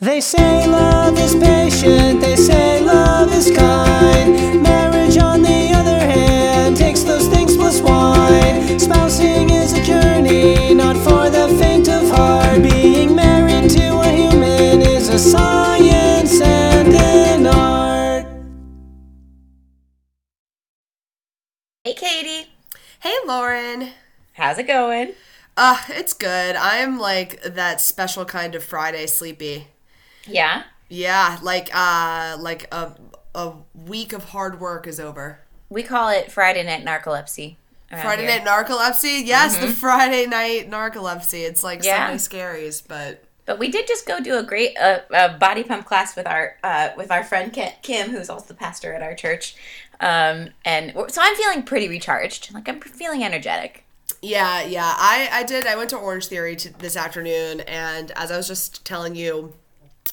They say love is patient, they say love is kind. Marriage, on the other hand, takes those things plus wine. Spousing is a journey, not for the faint of heart. Being married to a human is a science and an art. Hey, Katie. Hey, Lauren. How's it going? Uh, it's good. I'm like that special kind of Friday sleepy. Yeah. Yeah, like uh like a a week of hard work is over. We call it Friday night narcolepsy. Friday here. night narcolepsy? Yes, the Friday night narcolepsy. It's like Yeah. Sunday scaries, but But we did just go do a great uh, uh, body pump class with our uh, with our friend Kim, who's also the pastor at our church. Um, and so I'm feeling pretty recharged. Like I'm feeling energetic. yeah, yeah. I I did. I went to Orange Theory t- this afternoon and as I was just telling you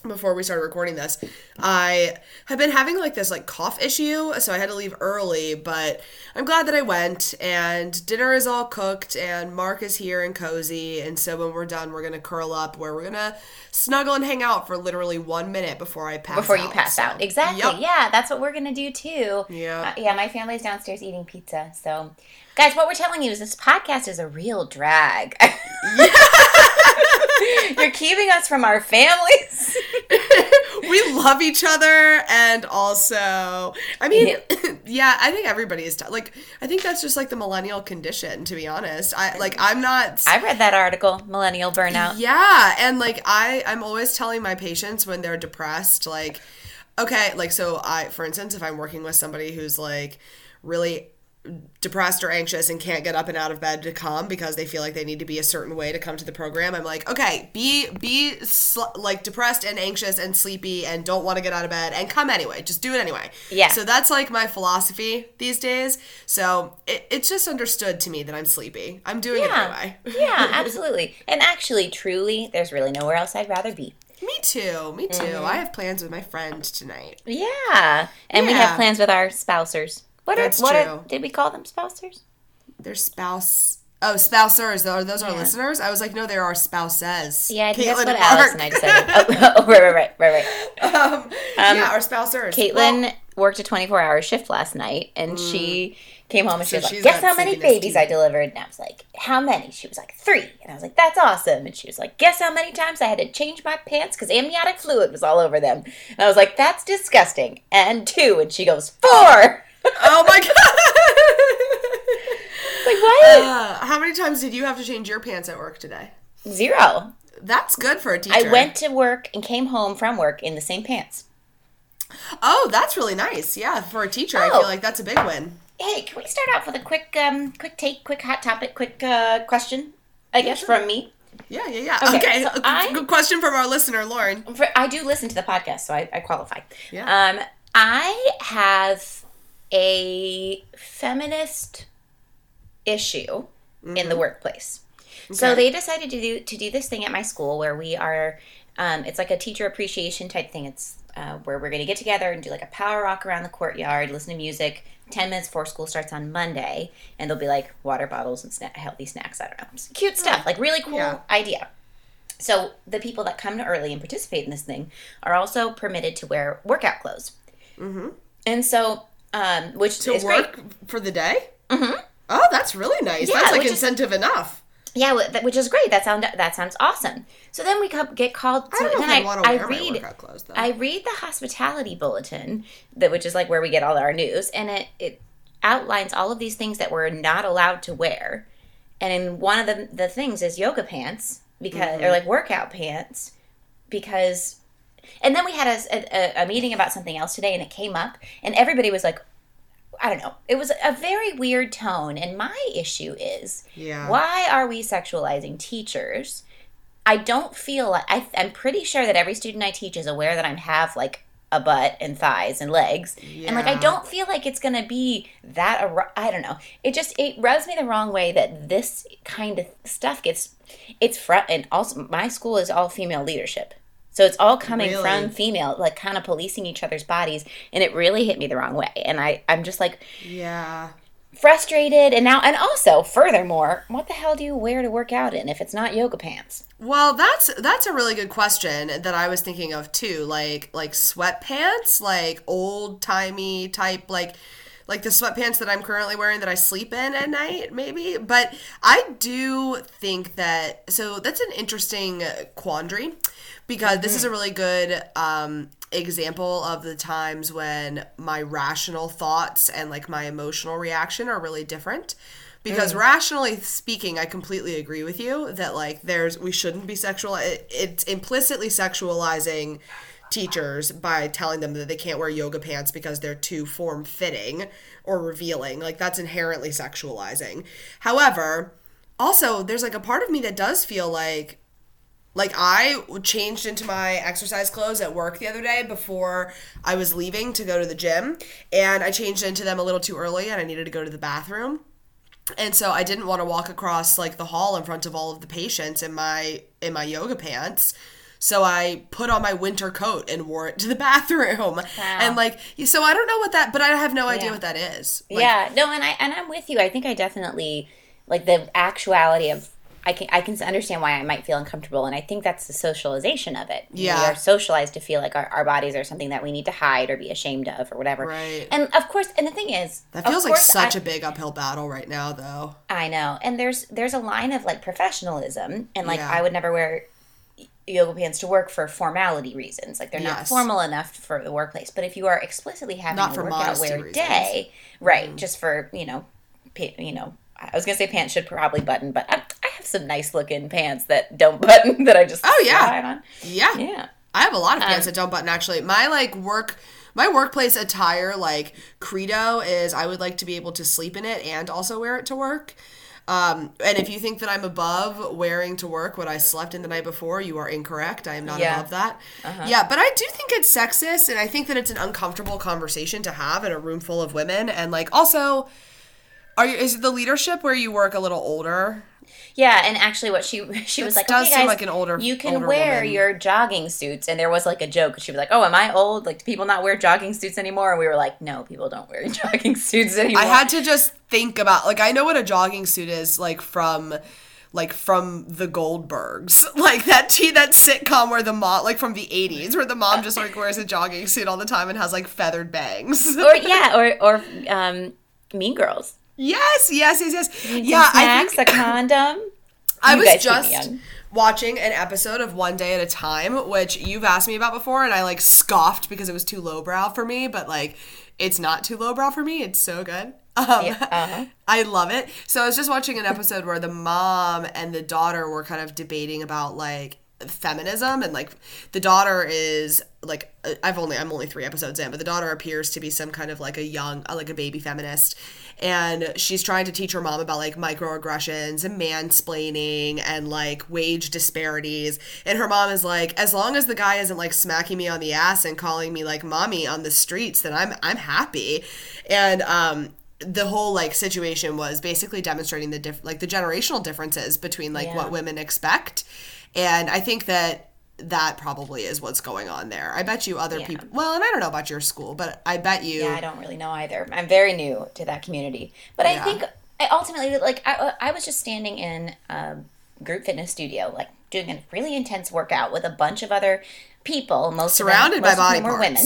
before we started recording this, I have been having like this like cough issue, so I had to leave early, but I'm glad that I went and dinner is all cooked and Mark is here and cozy, and so when we're done, we're gonna curl up where we're gonna snuggle and hang out for literally one minute before I pass Before you out, pass so- out, exactly. Yep. Yeah, that's what we're gonna do too. Yeah. Uh, yeah. My family's downstairs eating pizza. So, guys, what we're telling you is this podcast is a real drag. You're keeping us from our families. we love each other and also i mean yeah i think everybody is t- like i think that's just like the millennial condition to be honest i like mm-hmm. i'm not I read that article, Millennial Burnout. yeah and like i i'm always telling my patients when they're depressed like okay like so i for instance if i'm working with somebody who's like really depressed or anxious and can't get up and out of bed to come because they feel like they need to be a certain way to come to the program i'm like okay be be sl- like depressed and anxious and sleepy and don't want to get out of bed and come anyway just do it anyway Yeah. so that's like my philosophy these days so it, it's just understood to me that i'm sleepy i'm doing it Yeah. anyway yeah, absolutely. And actually, truly, there's really nowhere else I'd rather be. Me too. Me too. Mm-hmm. I have plans with my friend tonight. Yeah. And we have plans with our spousers. What are That's what are true. did we call them spousers? Their spouse. Oh, spousers. Are those our Yeah. listeners? I was like, no, they're our spouses. Yeah, I think Caitlin that's what Alice and I decided. Oh, oh, right, right, right, right, right. um, yeah, our spousers. Caitlin Well, worked a 24 hour shift last night and she came home and she Mm. So was like, Guess how many babies too." I delivered? And I was like, How many? She was like, Three. And I was like, That's awesome. And she was like, Guess how many times I had to change my pants because amniotic fluid was all over them? And I was like, That's disgusting. And two. And she goes, Four. Oh my god. like, what? Uh, how many times did you have to change your pants at work today? Zero. That's good for a teacher. I went to work and came home from work in the same pants. Oh, that's really nice. Yeah, for a teacher, I Oh. feel like that's a big win. Hey, can we start off with a quick, um, quick take, quick hot topic, quick uh, question? I guess from me. Yeah, yeah, yeah. Okay, Okay. so I- Good question from our listener, Lauren. For, I do listen to the podcast, so I, I qualify. Yeah. Um, I have a feminist issue in the workplace. So Mm-hmm. They decided to do to do this thing at my school where we are. Um, it's like a teacher appreciation type thing. It's uh, where we're going to get together and do like a power walk around the courtyard, listen to music. Ten minutes before school starts on Monday, and there'll be like water bottles and sna- healthy snacks. I don't know, cute stuff, like really cool Yeah. idea. So the people that come to early and participate in this thing are also permitted to wear workout clothes. Mm-hmm. And so, um, which To is work great. for the day? Mm-hmm. Oh, that's really nice. Yeah, that's like which is- incentive enough. Yeah, which is great. That sound that sounds awesome. So then we get called. To, I don't know then I want to wear my read. workout clothes though. I read the hospitality bulletin, that which is like where we get all our news, and it it outlines all of these things that we're not allowed to wear. And one of the the things is yoga pants because or like workout pants because and then we had a, a, a meeting about something else today and it came up and everybody was like I don't know. It was a very weird tone. And my issue is Yeah. why are we sexualizing teachers? I don't feel like I, I'm pretty sure that every student I teach is aware that I have like a butt and thighs and legs, and like I don't feel like it's gonna be that. I don't know. It just it rubs me the wrong way that this kind of stuff gets. It's front and also my school is all female leadership, so it's all coming Really? from female, like kind of policing each other's bodies, and it really hit me the wrong way. And I I'm just like yeah. frustrated and now and also furthermore what the hell do you wear to work out in if it's not yoga pants Well, that's that's a really good question that I was thinking of too. Like like sweatpants, like old timey type, like like the sweatpants that I'm currently wearing that I sleep in at night, maybe. But I do think that so that's an interesting quandary because this is a really good um, example of the times when my rational thoughts and like my emotional reaction are really different. Because rationally speaking i completely agree with you that like there's we shouldn't be sexual it, it's implicitly sexualizing teachers by telling them that they can't wear yoga pants because they're too form fitting or revealing. Like that's inherently sexualizing. However also there's like a part of me that does feel like like I changed into my exercise clothes at work the other day before I was leaving to go to the gym and I changed into them a little too early and I needed to go to the bathroom. And so I didn't want to walk across like the hall in front of all of the patients in my in my yoga pants. So I put on my winter coat and wore it to the bathroom. And like so I don't know what that but I have no idea Yeah. what that is. Like, yeah no and i and i'm with you i think i definitely like the actuality of I can I can understand why I might feel uncomfortable, and I think that's the socialization of it. Yeah. we are socialized to feel like our, our bodies are something that we need to hide or be ashamed of or whatever. Right. And of course, and the thing is, That feels like such I- a big uphill battle right now though. I know. And there's there's a line of like professionalism and like Yeah. I would never wear yoga pants to work for formality reasons. Like they're not formal enough for the workplace. But if you are explicitly having Not a for workout wear reasons. Day, right, mm-hmm. just for, you know, you know, I was gonna say pants should probably button, but I have some nice looking pants that don't button that I just Oh, yeah. on. Yeah. Yeah. I have a lot of Um, pants that don't button actually. My like work my workplace attire like credo is I would like to be able to sleep in it and also wear it to work. Um, and if you think that I'm above wearing to work what I slept in the night before, you are incorrect. I am not Yeah. above that. Yeah, but I do think it's sexist, and I think that it's an uncomfortable conversation to have in a room full of women. And like, also, are you? Is the leadership where you work a little older? Yeah, and actually, what she she was like, does okay, seem guys, like an older- You can older wear woman. your jogging suits, and there was like a joke. She was like, "Oh, am I old? Like, do people not wear jogging suits anymore?" And we were like, "No, people don't wear jogging suits anymore." I had to just think about like I know what a jogging suit is like from like from the Goldbergs. Like that t- that sitcom where the mom like from the 80s where the mom just like wears a jogging suit all the time and has like feathered bangs. or yeah, or or um, Mean Girls. Yes, yes, yes, yes. Yeah, I think a condom. I You was guys keep me just watching an episode of One Day at a Time, which you've asked me about before, and I like scoffed because it was too lowbrow for me, but like it's not too lowbrow for me. It's so good. Um, uh-huh. I love it. So I was just watching an episode where the mom and the daughter were kind of debating about like feminism and like the daughter is like uh, I've only I'm only 3 episodes in but the daughter appears to be some kind of like a young uh, like a baby feminist and she's trying to teach her mom about like microaggressions and mansplaining and like wage disparities. And her mom is like as long as the guy isn't like smacking me on the ass and calling me like mommy on the streets then I'm I'm happy. And um the whole like situation was basically demonstrating the diff- like the generational differences between like Yeah. what women expect. And i think that that probably is what's going on there i bet you other Yeah. people well and i don't know about your school but i bet you Yeah, I don't really know either. I'm very new to that community, but I think I ultimately like I, uh, I was just standing in a group fitness studio, like doing a really intense workout with a bunch of other people, most surrounded of by them, most body of whom were women.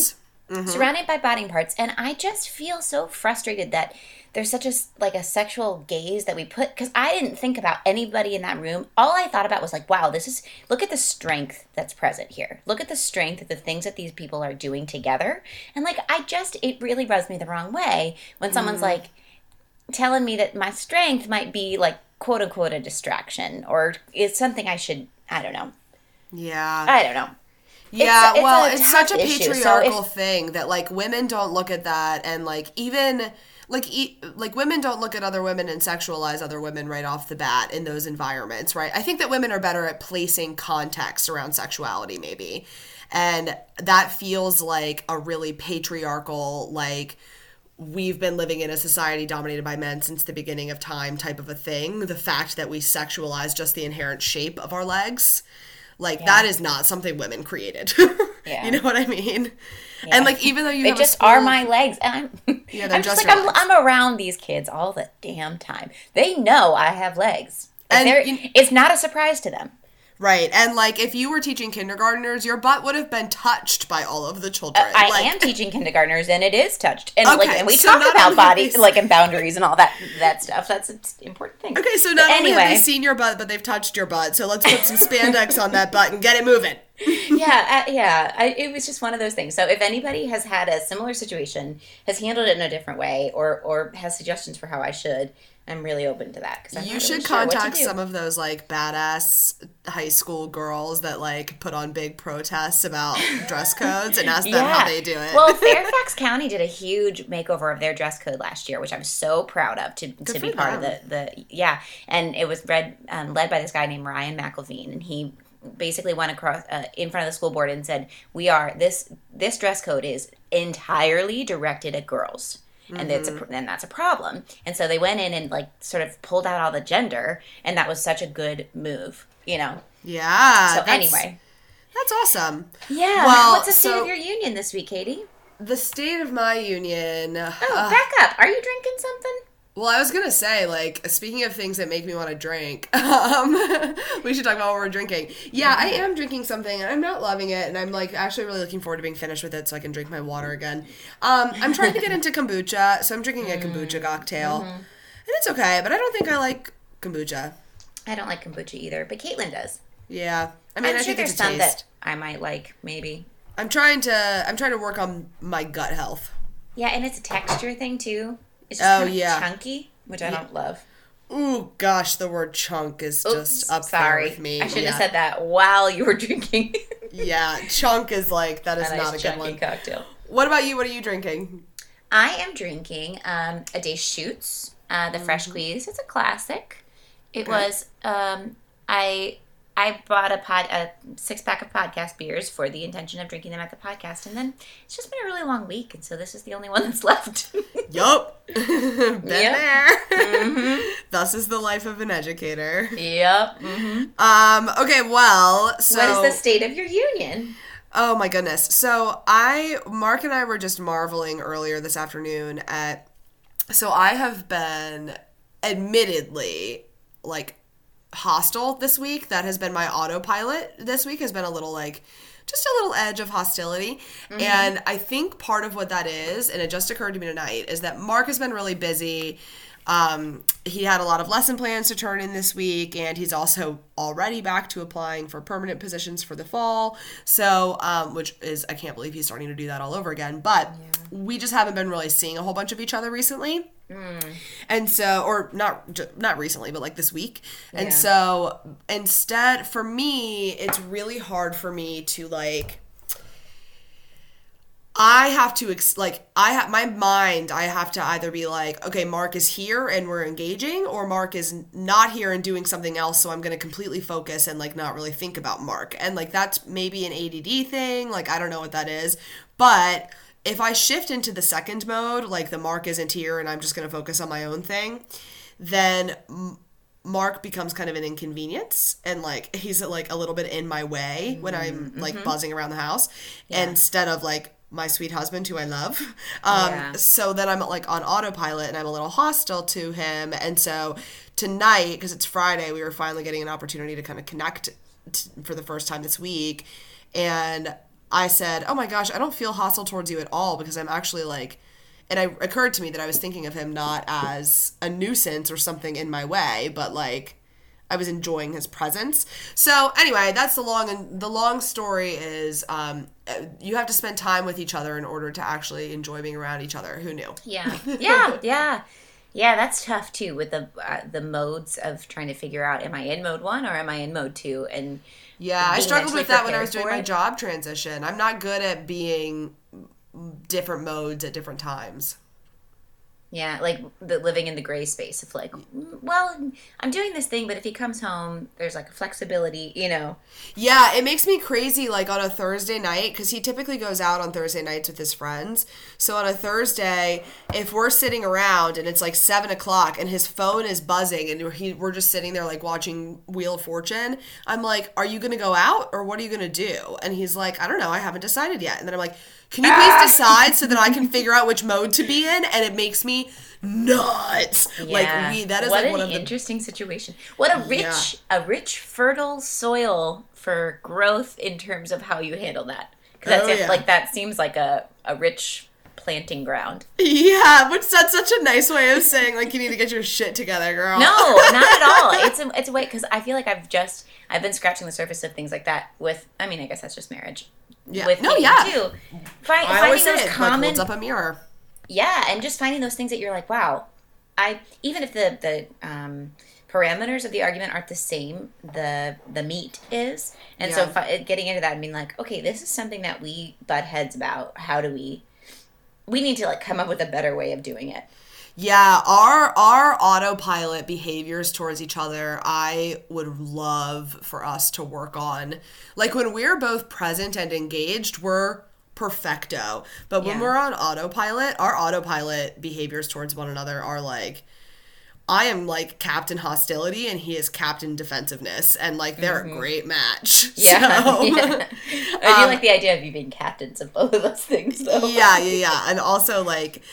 Parts surrounded by body parts. And i just feel so frustrated that there's such a like a sexual gaze that we put because i didn't think about anybody in that room. All i thought about was like wow this is look at the strength that's present here. Look at the strength of the things that these people are doing together. And like i just it really rubs me the wrong way when someone's Mm. like telling me that my strength might be like quote unquote a distraction or it's something i should i don't know. Yeah. I don't know yeah it's a well it's such a issue. So if- patriarchal thing that like women don't look at that and like even like e- like women don't look at other women and sexualize other women right off the bat in those environments right? I think that women are better at placing context around sexuality maybe. And that feels like a really patriarchal like we've been living in a society dominated by men since the beginning of time type of a thing. The fact that we sexualize just the inherent shape of our legs like that is not something women created Yeah. you know what i mean and like even though you they just school- are my legs and i'm Yeah, they're I'm just just like I'm. I'm around these kids all the damn time. They know I have legs. Like, And you- it's not a surprise to them. Right. And like if you were teaching kindergartners, your butt would have been touched by all of the children. I Like, am teaching kindergartners, and it is touched, and like, Okay, and we so talk about only body, have they- like, and boundaries and all that that stuff. That's an important thing. Okay, so not But only have they seen your butt, but they've touched your butt. So let's put some spandex on that butt and get it moving. yeah, uh, yeah. I, it was just one of those things. So if anybody has had a similar situation, has handled it in a different way, or or has suggestions for how I should, I'm really open to that. Cause I'm You should really sure contact some of those like badass high school girls that like put on big protests about dress codes and ask them how they do it. well, Fairfax County did a huge makeover of their dress code last year, which I'm so proud of to, to be part of the, the yeah. And it was read um, led by this guy named Ryan McElveen, and he basically went across uh, in front of the school board and said, "We are this this dress code is entirely directed at girls." And it's Mm-hmm. a, and that's a problem. And so they went in and like sort of pulled out all the gender, and that was such a good move, you know. yeah. So that's- anyway, that's awesome. yeah. Well, What's the state so- of your union this week, Katie? The state of my union. Oh, back up. Are you drinking something? Well, I was gonna say, like, speaking of things that make me want to drink, um, we should talk about what we're drinking. Yeah, I am drinking something, and I'm not loving it, and I'm like actually really looking forward to being finished with it, so I can drink my water again. Um, I'm trying to get into kombucha, so I'm drinking a kombucha cocktail, and it's okay, but I don't think I like kombucha. I don't like kombucha either, but Caitlin does. Yeah, I mean, I'm I sure think there's some taste. that I might like, maybe. I'm trying to, I'm trying to work on my gut health. Yeah, and it's a texture thing too. It's just Oh, kind of yeah. chunky, which I don't love. Ooh, gosh, the word chunk is just Oops, up sorry. there with me. I should yeah. have said that while you were drinking Yeah, chunk is like that is a not nice a good one. cocktail. What about you? What are you drinking? I am drinking um, a Deschutes, uh, the Fresh Squeeze. It's a classic. It Okay. was um, I I bought a pod a six pack of podcast beers for the intention of drinking them at the podcast, and then it's just been a really long week, and so this is the only one that's left. Yup. Been Yep. Mm-hmm. there. Thus is the life of an educator. yep. Um, okay, well, so What is the state of your union? Oh my goodness. So I Mark and I were just marveling earlier this afternoon at so I have been admittedly like hostile this week. That has been my autopilot this week has been a little like just a little edge of hostility. Mm-hmm. And I think part of what that is, and it just occurred to me tonight, is that Mark has been really busy. Um, he had a lot of lesson plans to turn in this week, and he's also already back to applying for permanent positions for the fall. So, um, which is, I can't believe he's starting to do that all over again. But we just haven't been really seeing a whole bunch of each other recently and so or not not recently but like this week and Yeah. so instead for me it's really hard for me to like I have to ex- like I have my mind I have to either be like okay Mark is here and we're engaging or Mark is not here and doing something else so I'm going to completely focus and like not really think about Mark. And like that's maybe an ADD thing like I don't know what that is. But if I shift into the second mode like the Mark isn't here and I'm just going to focus on my own thing then m- Mark becomes kind of an inconvenience and like he's like a little bit in my way when I'm mm-hmm, like mm-hmm. buzzing around the house instead of like my sweet husband who I love. Um Yeah. so then I'm like on autopilot and I'm a little hostile to him and so tonight because it's Friday we were finally getting an opportunity to kind of connect t- for the first time this week and I said, "Oh my gosh, I don't feel hostile towards you at all because I'm actually like and it occurred to me that I was thinking of him not as a nuisance or something in my way, but like I was enjoying his presence. So anyway, that's the long and the long story is um, uh, you have to spend time with each other in order to actually enjoy being around each other. Who knew? Yeah, yeah, yeah, yeah. That's tough too with the uh, the modes of trying to figure out: am I in mode one or am I in mode two? And Yeah, I struggled with that when I was doing my job transition. I'm not good at being different modes at different times. Yeah, like the living in the gray space of like, "Mm, well, I'm doing this thing, but if he comes home, there's like a flexibility, you know. Yeah, it makes me crazy like on a Thursday night because he typically goes out on Thursday nights with his friends. So on a Thursday, if we're sitting around and it's like seven o'clock and his phone is buzzing and he, we're just sitting there like watching Wheel of Fortune, I'm like, Are you going to go out or what are you going to do? And he's like, I don't know. I haven't decided yet. And then I'm like, Can you please ah. decide so that I can figure out which mode to be in? And it makes me nuts. Like we that is what like an one of the interesting situation. What a rich, a rich, fertile soil for growth in terms of how you handle that. Because that's Oh, it, yeah. like that seems like a a rich planting ground. Yeah, which that's such a nice way of saying like you need to get your shit together, girl. No, not at all. It's a it's a way because I feel like I've just I've been scratching the surface of things like that with. I mean, I guess that's just marriage. Yeah. With No, yeah. Too. Find, I always finding those it, like common holds up a mirror. yeah and just finding those things that you're like wow i even if the the um parameters of the argument aren't the same the the meat is and so Yeah. fi- getting into that and being like okay this is something that we butt heads about how do we we need to like come up with a better way of doing it Yeah, our our autopilot behaviors towards each other, I would love for us to work on. Like when we're both present and engaged, we're perfecto. But when Yeah. we're on autopilot, our autopilot behaviors towards one another are like I am like captain hostility and he is captain defensiveness and like they're a mm-hmm. great match. yeah, So- yeah. i do um, like the idea of you being captains of both of those things though yeah, yeah, yeah. And also like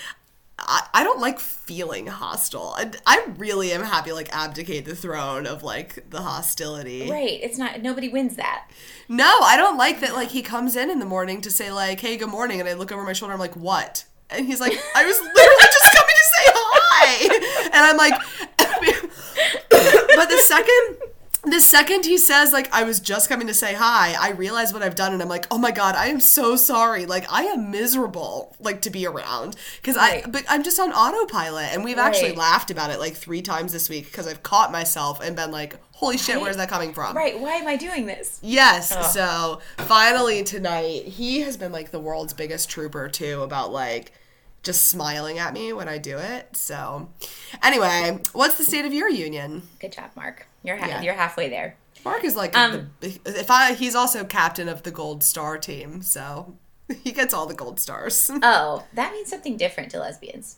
I, I don't like feeling hostile. I, I really am happy like abdicate the throne of like the hostility. right it's not nobody wins that No, I don't like that like he comes in in the morning to say like, "Hey, good morning." And I look over my shoulder I'm like, "What?" And he's like, "I was literally just coming to say hi." And I'm like But the second the second he says like I was just coming to say hi, I realize what I've done and I'm like, "Oh my god, I am so sorry. Like I am miserable like to be around cuz I but I'm just on autopilot and we've actually laughed about it like 3 times this week cuz I've caught myself and been like, "Holy shit, Right. where's that coming from?" right why am i doing this Yes. So finally tonight, he has been like the world's biggest trooper too about like just smiling at me when I do it. So anyway, what's the state of your union? good job mark you're ha- Yeah. you're halfway there Mark is like Um, the, if I he's also captain of the gold star team, so he gets all the gold stars. oh that means something different to lesbians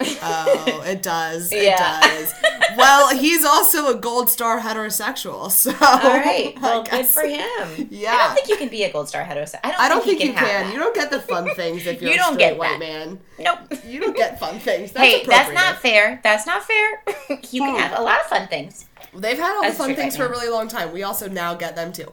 oh, it does. It Yeah. does. Well, he's also a gold star heterosexual, so All right. Well, good for him. Yeah. I don't think you can be a gold star heterosexual. I don't, I don't think, he you can. that. You don't get the fun things if you're You a don't straight get white that. man. Nope. You don't get fun things. That's hey, that's not fair. That's not fair. you can have a lot of fun things. They've had all That's the fun things right for a really long time. We also now get them too.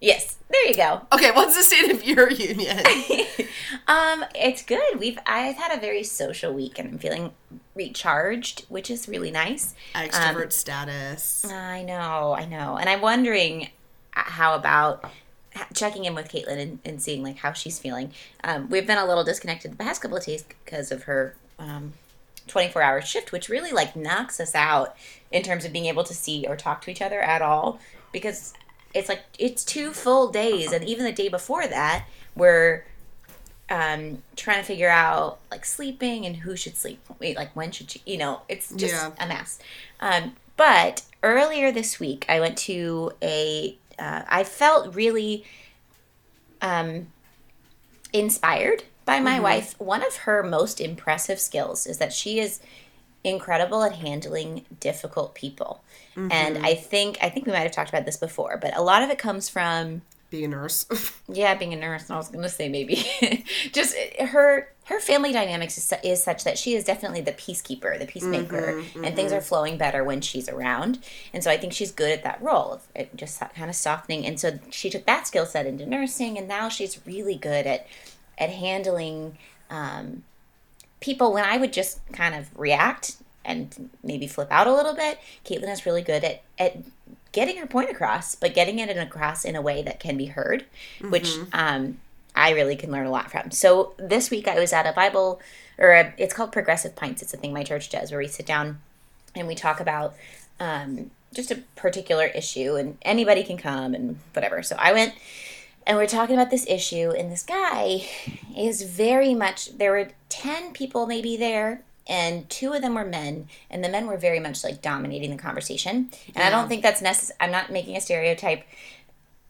Yes. There you go. Okay, what's the state of your union? Um, it's good. We've I've had a very social week and I'm feeling recharged, which is really nice. Extrovert Um, status. I know, I know. And I'm wondering how about checking in with Caitlin and, and seeing like how she's feeling. Um, we've been a little disconnected the past couple of days because of her um, 24 hour shift, which really like knocks us out in terms of being able to see or talk to each other at all because it's like it's two full days and even the day before that we're um, trying to figure out like sleeping and who should sleep wait like when should she you know it's just Yeah. a mess. Um, but earlier this week i went to a uh, i felt really um, inspired by my wife. One of her most impressive skills is that she is incredible at handling difficult people and mm-hmm. i think i think we might have talked about this before but a lot of it comes from Being a nurse. yeah, being a nurse, And I was going to say maybe. Just eh, her her family dynamics is, is such that she is definitely the peacekeeper, the peacemaker, mm-hmm, and things mm-hmm. are flowing better when she's around. And so I think she's good at that role of it just kind of softening. And so she took that skill set into nursing, and now she's really good at at handling um, people when I would just kind of react and maybe flip out a little bit. Caitlin is really good at at getting her point across, but getting it across in a way that can be heard, which um, I really can learn a lot from. So this week I was at a Bible, or a, it's called Progressive Pints. It's a thing my church does where we sit down and we talk about um, just a particular issue, and anybody can come and whatever. So I went and we're talking about this issue, and this guy is very much. There were ten people maybe there, and two of them were men, and the men were very much like dominating the conversation. And I don't think that's necessary. I'm not making a stereotype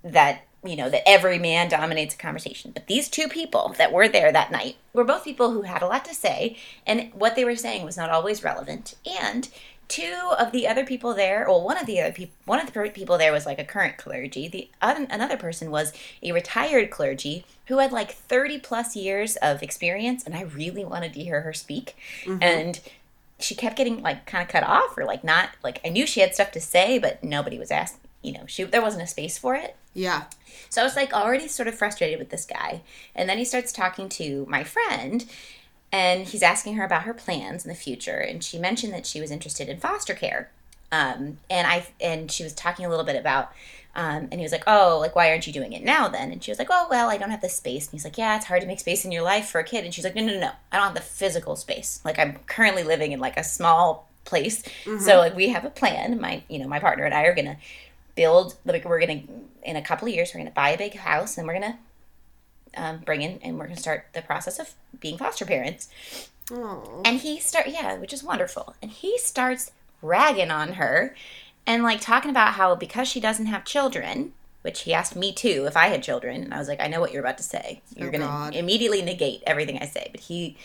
that you know that every man dominates a conversation but these two people that were there that night were both people who had a lot to say and what they were saying was not always relevant and two of the other people there well one of the other people one of the people there was like a current clergy the other, another person was a retired clergy who had like 30 plus years of experience and i really wanted to hear her speak mm-hmm. and she kept getting like kind of cut off or like not like i knew she had stuff to say but nobody was asked you know she there wasn't a space for it Yeah. so I was like already sort of frustrated with this guy. And then he starts talking to my friend and he's asking her about her plans in the future. And she mentioned that she was interested in foster care. Um, and I and she was talking a little bit about um, and he was like, "Oh, like why aren't you doing it now then?" And she was like, "Oh, well, I don't have the space." And he's like, "Yeah, it's hard to make space in your life for a kid." And she's like, "No, no, no, no. I don't have the physical space. Like I'm currently living in like a small place. So like we have a plan. My, you know, my partner and I are gonna build. Like we're gonna in a couple of years we're gonna buy a big house and we're gonna um, bring in and we're gonna start the process of being foster parents." And he start yeah, which is wonderful. And he starts ragging on her and like talking about how because she doesn't have children, which he asked me too if I had children, and I was like, I know what you're about to say. You're Oh, gonna immediately negate everything I say. But he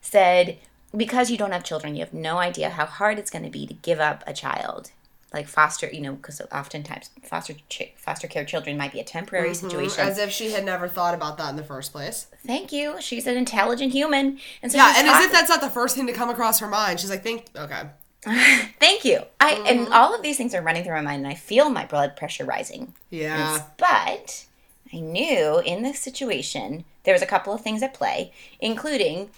said, because you don't have children, you have no idea how hard it's going to be to give up a child. Like foster, you know, because oftentimes foster ch- foster care children might be a temporary mm-hmm. situation. As if she had never thought about that in the first place. Thank you. She's an intelligent human, and so Yeah, and as talk- if that's not the first thing to come across her mind. She's like, think, okay. Thank you. I and mm-hmm. all of these things are running through my mind, and I feel my blood pressure rising. Yeah. But I knew in this situation there was a couple of things at play, including,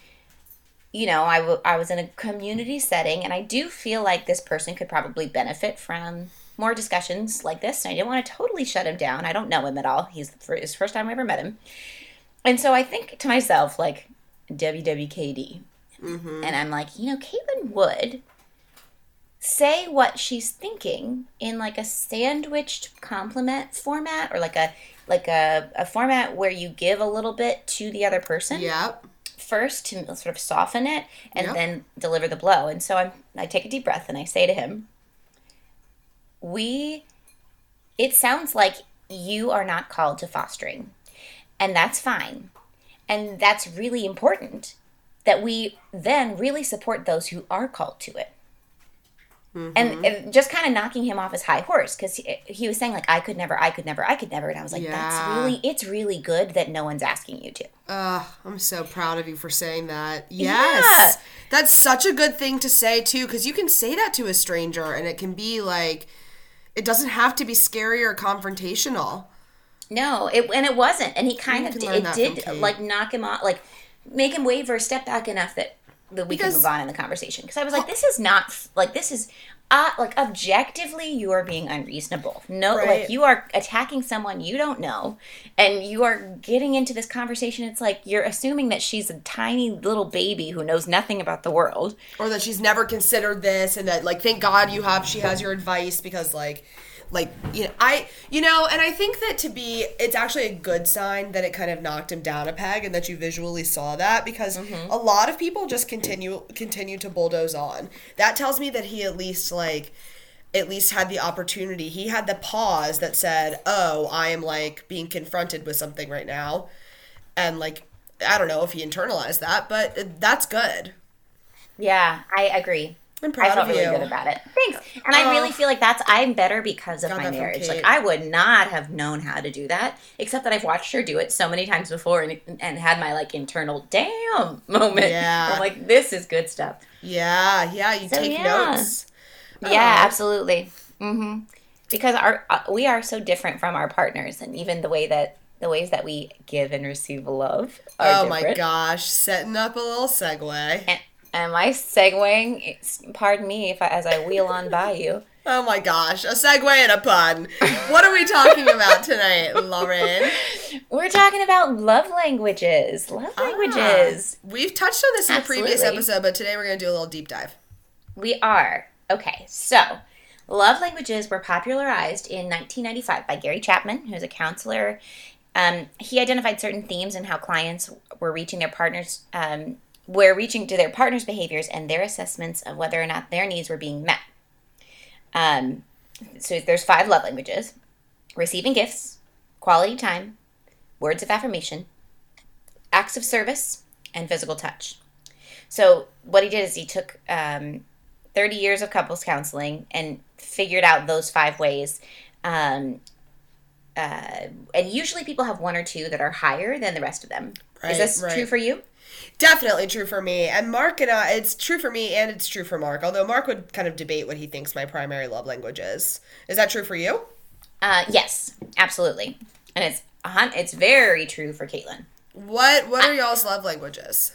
you know, I, w- I was in a community setting, and I do feel like this person could probably benefit from more discussions like this. And I didn't want to totally shut him down. I don't know him at all. He's the fir- his first time I ever met him, and so I think to myself like WWKD, mm-hmm. and I'm like, you know, Caitlin would say what she's thinking in like a sandwiched compliment format or like a like a, a format where you give a little bit to the other person Yep. First to sort of soften it and Yep. then deliver the blow. And so I'm, i take a deep breath and i say to him we it sounds like you are not called to fostering and that's fine. And that's really important that we then really support those who are called to it and, mm-hmm. and just kind of knocking him off his high horse because he, he was saying like i could never i could never i could never and i was like that's Yeah. really it's really good that no one's asking you to Ugh, I'm so proud of you for saying that. Yes. That's such a good thing to say, too, because you can say that to a stranger and it can be like, it doesn't have to be scary or confrontational. No, it and it wasn't, and he kind You of it did like knock him off, like make him waver, step back enough that that we Because- can move on in the conversation. Because I was like, this is not like this is. Uh, like objectively, you are being unreasonable. No, Right. like you are attacking someone you don't know, and you are getting into this conversation. It's like you're assuming that she's a tiny little baby who knows nothing about the world. Or that she's never considered this and that, like, thank God you have, she has your advice because, like, like you know i you know and i think that to be it's actually a good sign that it kind of knocked him down a peg and that you visually saw that because mm-hmm. a lot of people just continue continue to bulldoze on. That tells me that he at least like at least had the opportunity. He had the pause that said oh i am like being confronted with something right now. And like i don't know if he internalized that but that's good. Yeah, I agree. I'm proud I felt of really you. good about it. Thanks. And I really Oh. feel like that's I'm better because of my marriage. Like I would not have known how to do that, except that I've watched her do it so many times before and and had my like internal damn moment. Yeah. I'm like, this is good stuff. yeah yeah you So, take yeah. notes Yeah, Oh. absolutely. hmm Because our uh, we are so different from our partners, and even the way that the ways that we give and receive love are Oh my gosh, setting up a little segue. And, am I segueing? Pardon me if I, as I wheel on by you. Oh my gosh, a segue and a pun. What are we talking about tonight, Lauren? We're talking about love languages. Love languages. Ah, we've touched on this in a previous episode, but today we're going to do a little deep dive. We are. Okay, so love languages were popularized in 1995 by Gary Chapman, who's a counselor. Um, he identified certain themes and how clients were reaching their partners um, were reaching to their partner's behaviors and their assessments of whether or not their needs were being met. Um, so there's five love languages: receiving gifts, quality time, words of affirmation, acts of service, and physical touch. So what he did is he took um, 30 years of couples counseling and figured out those five ways. Um, uh, and usually people have one or two that are higher than the rest of them. Right, is this right. true for you? Definitely true for me. And Mark and I, it's true for me and it's true for Mark. Although Mark would kind of debate what he thinks my primary love language is. Is that true for you? Uh, yes, absolutely. And it's it's very true for Caitlin. What What are y'all's love languages?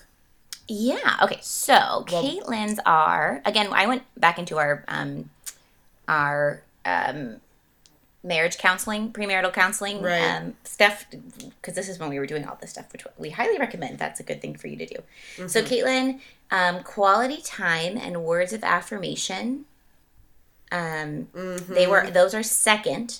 Yeah. Okay. So Caitlin's are again. I went back into our um, our um, marriage counseling, premarital counseling Right. um, stuff because this is when we were doing all this stuff, which we highly recommend. That's a good thing for you to do. So Caitlin, um, quality time and words of affirmation. Um, they were those are second.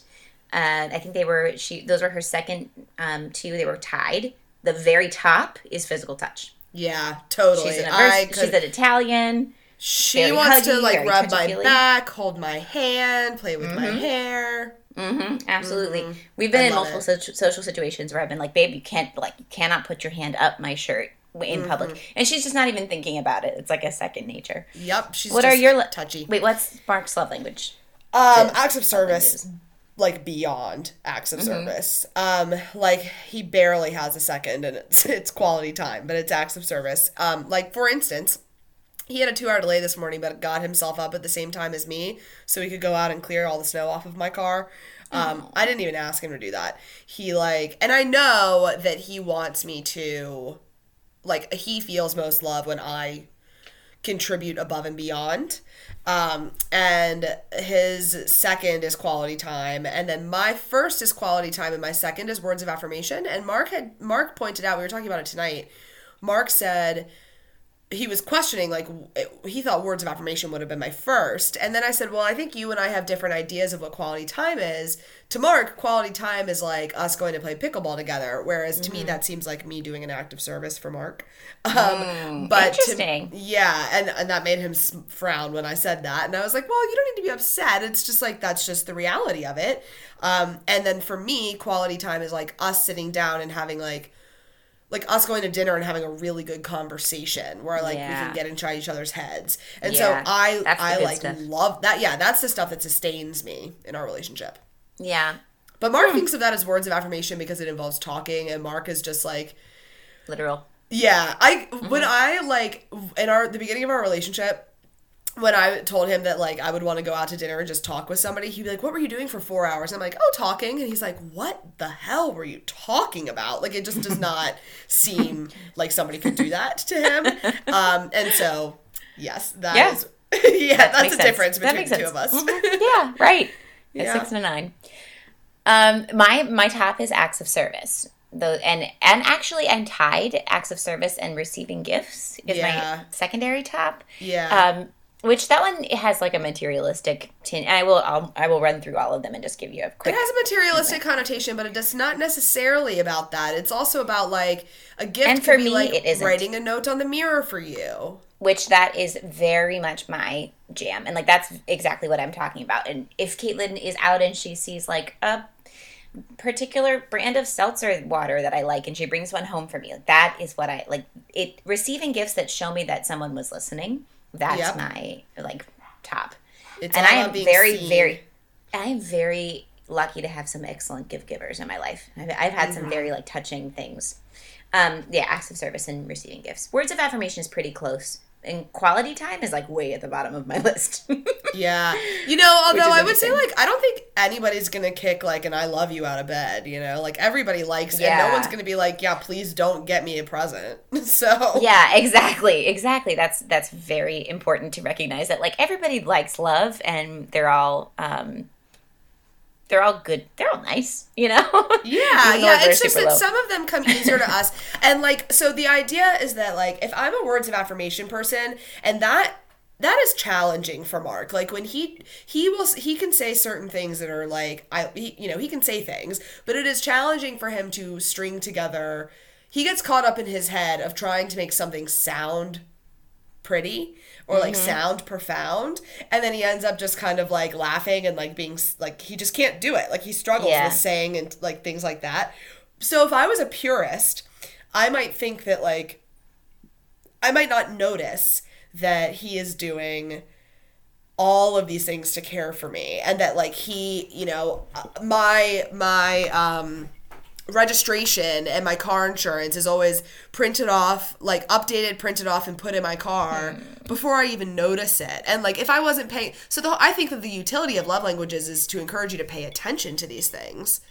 Uh, I think they were she. Those were her second um, two. They were tied. The very top is physical touch. Yeah, totally. She's an averse, could, she's an Italian. she wants to like rub my back, hold my hand, play with my hair. Hmm absolutely. We've been I in multiple so- social situations where I've been like, "Babe, you can't like you cannot put your hand up my shirt in public," and she's just not even thinking about it. It's like a second nature. Yep, she's What just are your touchy. Wait, what's Mark's love language? Um, acts of service, like beyond acts Mm-hmm. of service. Um, like he barely has a second, and it's it's quality time, but it's acts of service. Um, like for instance, he had a two hour delay this morning, but got himself up at the same time as me, so he could go out and clear all the snow off of my car. Um, I didn't even ask him to do that. He like, and I know that he wants me to, like, he feels most love when I contribute above and beyond. Um, and his second is quality time, and then my first is quality time, and my second is words of affirmation. And Mark had Mark pointed out we were talking about it tonight. Mark said he was questioning like he thought words of affirmation would have been my first. And then i said well i think you and i have different ideas of what quality time is. To mark quality time is like us going to play pickleball together whereas to me Mm-hmm. that seems like me doing an act of service for mark. Um but to- Mm, interesting. yeah and and that made him frown when i said that. And i was like well you don't need to be upset. It's just like that's just the reality of it. Um and then for me quality time is like us sitting down and having like like us going to dinner and having a really good conversation where like we can get inside each other's heads. And Yeah, so I I like stuff. love that. Yeah, that's the stuff that sustains me in our relationship. Yeah, But. Mark thinks of that as words of affirmation because it involves talking and Mark is just like literal. yeah, I when Mm-hmm. I like in our the beginning of our relationship when I told him that like I would want to go out to dinner and just talk with somebody, he'd be like, "What were you doing for 4 hours?" I'm like, "Oh, talking." And he's like, "What the hell were you talking about?" Like it just does not seem like somebody could do that to him. Um and so yes, that Yeah. is yeah, that's Makes the sense. difference That between the two sense. of us. Mhm. yeah, right. Yeah. six and a nine. Um, my my top is acts of service. Though, and and actually, I'm tied. Acts of service and receiving gifts is Yeah. my secondary top. Yeah. Um, which that one has like a materialistic tin. I will I'll, I will run through all of them and just give you a It has a materialistic connotation, but it's not necessarily about that. It's also about like a gift And could for be me, like it isn't. writing a note on the mirror for you. which that is very much my jam and like that's exactly what i'm talking about and if caitlin is out and she sees like a particular brand of seltzer water that i like and she brings one home for me that is what i like it receiving gifts that show me that someone was listening that's Yep. my like top It's and i am very seen. very i am very lucky to have some excellent gift givers in my life i've, I've had Mm-hmm. some very like touching things um yeah acts of service and receiving gifts words of affirmation is pretty close and quality time is like way at the bottom of my list Yeah. You know, although I would say like I don't think anybody's gonna kick like an I love you out of bed, you know? Like everybody likes it. And no one's gonna be like, Yeah, please don't get me a present. So yeah exactly exactly that's that's very important to recognize that like everybody likes love and they're all um they're all good they're all nice you know Yeah, yeah. It's just that low. some of them come easier to us. And like so the idea is that like if I'm a words of affirmation person and that that is challenging for Mark. Like when he he will he can say certain things that are like I he, you know, he can say things, but it is challenging for him to string together he gets caught up in his head of trying to make something sound pretty or like sound profound and then he ends up just kind of like laughing and like being like he just can't do it. Like he struggles Yeah. with saying and like things like that. So if i was a purist i might think that like i might not notice that he is doing all of these things to care for me and that like he you know uh, my my um registration and my car insurance is always printed off like updated printed off and put in my car hmm. before i even notice it. And like if i wasn't paying so the, i think that the utility of love languages is to encourage you to pay attention to these things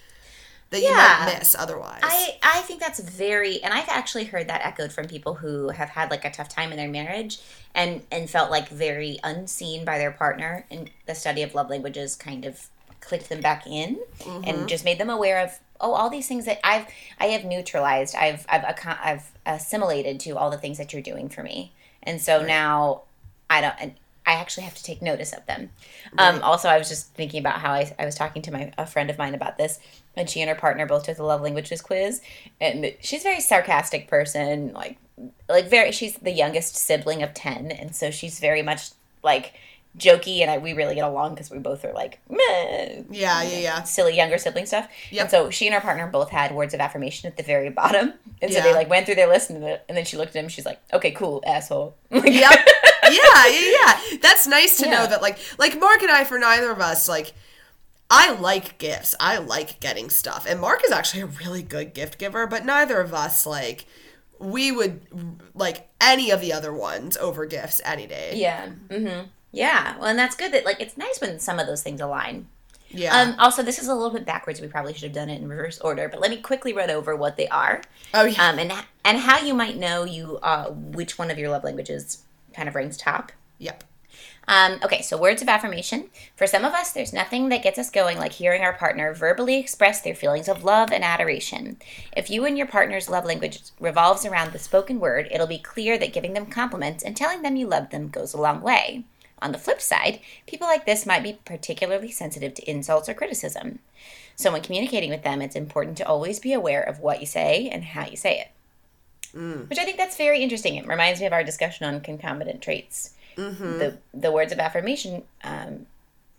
that you might miss otherwise. I, I think that's very and I've actually heard that echoed from people who have had like a tough time in their marriage and and felt like very unseen by their partner and the study of love languages kind of clicked them back in and just made them aware of oh all these things that I've I have neutralized I've I've I've assimilated to all the things that you're doing for me. And so now I don't and I actually have to take notice of them. Um, also, I was just thinking about how I, I was talking to my a friend of mine about this, and she and her partner both took the love languages quiz, and she's a very sarcastic person, like like very she's the youngest sibling of ten, and so she's very much like jokey, and I, we really get along because we both are like meh, yeah yeah yeah silly younger sibling stuff. Yep. And so she and her partner both had words of affirmation at the very bottom, and so Yeah. they like went through their list, and, the, and then she looked at him, she's like, okay, cool, asshole. Like, yep. yeah, yeah, yeah. That's nice to Yeah. know that like like Mark and I for neither of us like I like gifts. I like getting stuff. And Mark is actually a really good gift giver, but neither of us like we would like any of the other ones over gifts any day. Yeah. Mm-hmm. Yeah. Well, and that's good that like it's nice when some of those things align. Yeah. Um, also, this is a little bit backwards. We probably should have done it in reverse order, but let me quickly run over what they are, oh yeah. um, and and how you might know you uh, which one of your love languages kind of ranks top. yep. Um, okay, so words of affirmation. For some of us, there's nothing that gets us going like hearing our partner verbally express their feelings of love and adoration. If you and your partner's love language revolves around the spoken word, it'll be clear that giving them compliments and telling them you love them goes a long way. On the flip side, people like this might be particularly sensitive to insults or criticism. So, when communicating with them, it's important to always be aware of what you say and how you say it. Which I think that's very interesting. It reminds me of our discussion on concomitant traits the the words of affirmation um,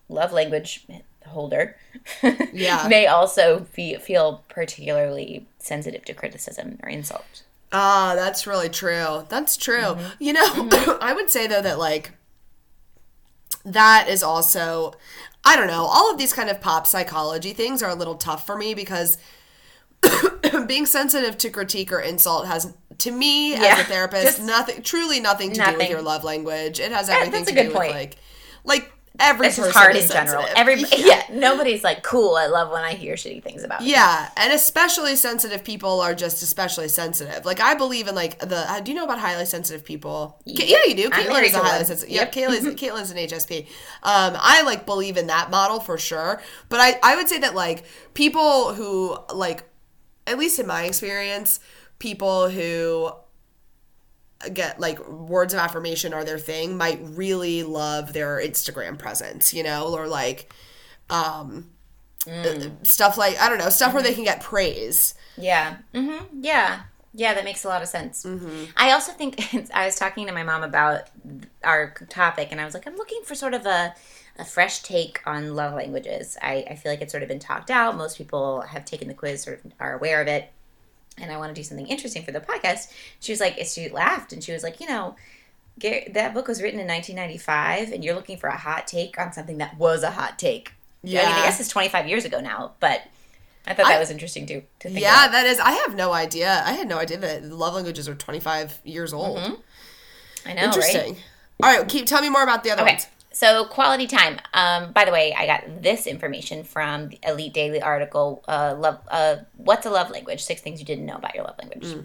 love language holder Yeah. may also be, feel particularly sensitive to criticism or insult Ah, that's really true. That's true. Mm-hmm. You know, I would say though that like that is also I don't know, all of these kind of pop psychology things are a little tough for me because being sensitive to critique or insult has to me as a therapist nothing truly nothing to do with your love language. It has everything a to do point. with like like every it's person hard in general everybody yeah. nobody's like cool i love when i hear shitty things about Yeah, and especially sensitive people are just especially sensitive. Like I believe in like the. uh, Do you know about highly sensitive people? Ka- yeah, you do. I'm Caitlin is a highly sensitive. Yep. Yep, Caitlin's Caitlin's an HSP. Um, I like believe in that model for sure. But I I would say that like people who like, at least in my experience, people who get like words of affirmation are their thing might really love their Instagram presence, you know, or like um stuff like I don't know, stuff where they can get praise. Yeah. hmm Yeah. Yeah, that makes a lot of sense. Mm-hmm. I also think I was talking to my mom about our topic, and I was like, I'm looking for sort of a, a fresh take on love languages. I, I feel like it's sort of been talked out. Most people have taken the quiz, sort of are aware of it. And I want to do something interesting for the podcast. She was like, she laughed, and she was like, you know, Gar- that book was written in 1995, and you're looking for a hot take on something that was a hot take. I mean, I guess it's 25 years ago now, but I thought that was interesting too. To think Yeah, about. that is. I have no idea. I had no idea that love languages are 25 years old. Mm-hmm. I know, Interesting. right? All right, keep tell me more about the other Okay, ones. So quality time. Um, by the way, I got this information from the Elite Daily article. Uh, love. Uh, what's a love language? Six things you didn't know about your love language.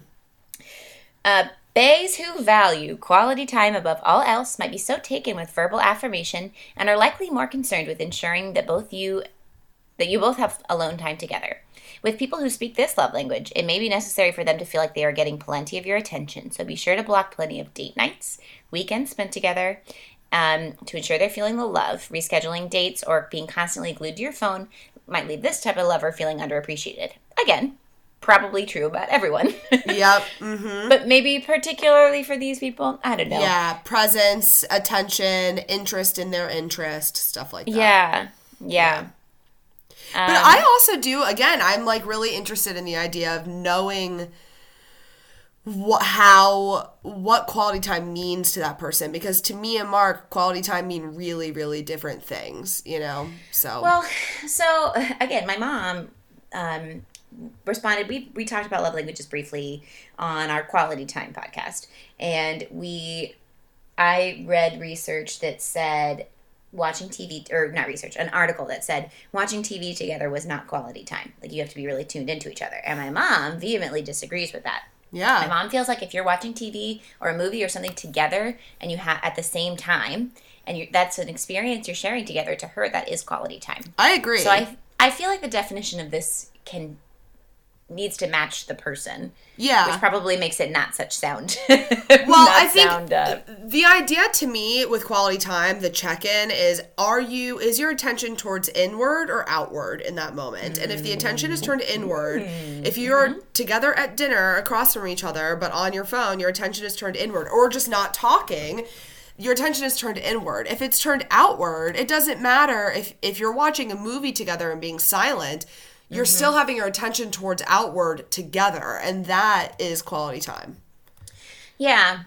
Uh, Baes who value quality time above all else might be so taken with verbal affirmation and are likely more concerned with ensuring that both you that you both have alone time together. With people who speak this love language, it may be necessary for them to feel like they are getting plenty of your attention. So be sure to block plenty of date nights, weekends spent together, um, to ensure they're feeling the love. Rescheduling dates or being constantly glued to your phone might leave this type of lover feeling underappreciated. Again, probably true about everyone. Yep. hmm but maybe particularly for these people, I don't know. Yeah. Presence, attention, interest in their interest, stuff like that. Yeah. Yeah. But Um, I also do again, I'm like really interested in the idea of knowing what how what quality time means to that person because to me and Mark quality time mean really really different things, you know. So Well, so again, my mom um, responded. We we talked about love languages briefly on our quality time podcast, and we I read research that said watching TV or not research, an article that said watching TV together was not quality time. Like you have to be really tuned into each other. And my mom vehemently disagrees with that. My mom feels like if you're watching TV or a movie or something together and you have at the same time and you that's an experience you're sharing together to her that is quality time. I agree. So I I feel like the definition of this can needs to match the person, yeah. which probably makes it not such sound. Well, I think sound, uh, the idea to me with quality time, the check-in is are you is your attention towards inward or outward in that moment? And if the attention is turned inward, if you're together at dinner across from each other but on your phone, your attention is turned inward or just not talking, your attention is turned inward. If it's turned outward, it doesn't matter if if you're watching a movie together and being silent, you're still having your attention towards outward together, and that is quality time. Yeah.